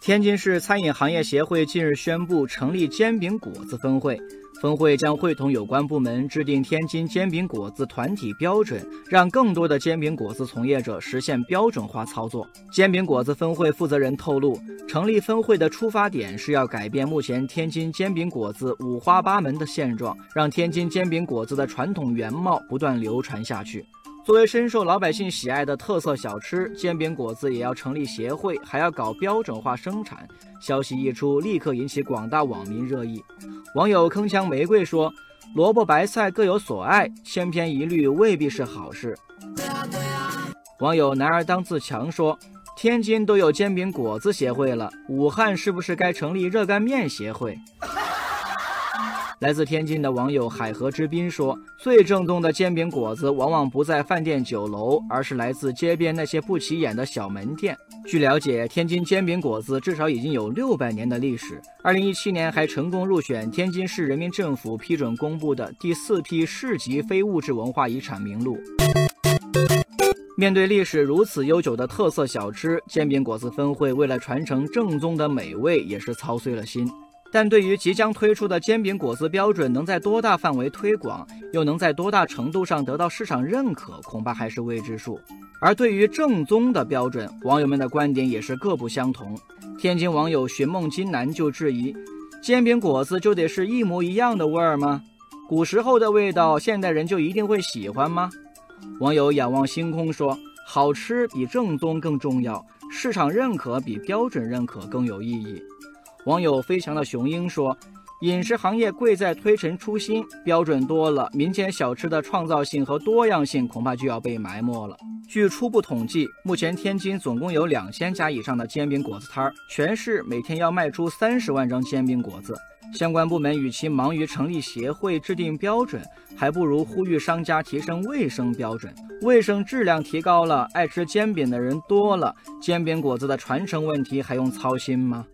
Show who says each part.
Speaker 1: 天津市餐饮行业协会近日宣布成立煎饼果子分会，分会将会同有关部门制定天津煎饼果子团体标准，让更多的煎饼果子从业者实现标准化操作。煎饼果子分会负责人透露，成立分会的出发点是要改变目前天津煎饼果子五花八门的现状，让天津煎饼果子的传统原貌不断流传下去。作为深受老百姓喜爱的特色小吃，煎饼果子也要成立协会，还要搞标准化生产。消息一出，立刻引起广大网民热议。网友铿锵玫瑰说：“萝卜白菜各有所爱，千篇一律未必是好事。”网友男儿当自强说：“天津都有煎饼果子协会了，武汉是不是该成立热干面协会？”来自天津的网友海河之滨说：“最正宗的煎饼果子往往不在饭店酒楼，而是来自街边那些不起眼的小门店。”据了解，天津煎饼果子至少已经有六百年的历史。二零一七年还成功入选天津市人民政府批准公布的第四批市级非物质文化遗产名录。面对历史如此悠久的特色小吃，煎饼果子分会为了传承正宗的美味，也是操碎了心。但对于即将推出的煎饼果子标准能在多大范围推广，又能在多大程度上得到市场认可，恐怕还是未知数。而对于正宗的标准，网友们的观点也是各不相同。天津网友寻梦金南就质疑：煎饼果子就得是一模一样的味儿吗？古时候的味道，现代人就一定会喜欢吗？网友仰望星空说：好吃比正宗更重要，市场认可比标准认可更有意义。网友飞翔的雄鹰说：“饮食行业贵在推陈出新，标准多了，民间小吃的创造性和多样性恐怕就要被埋没了。”据初步统计，目前天津总共有两千家以上的煎饼果子摊儿，全市每天要卖出三十万张煎饼果子。相关部门与其忙于成立协会、制定标准，还不如呼吁商家提升卫生标准。卫生质量提高了，爱吃煎饼的人多了，煎饼果子的传承问题还用操心吗？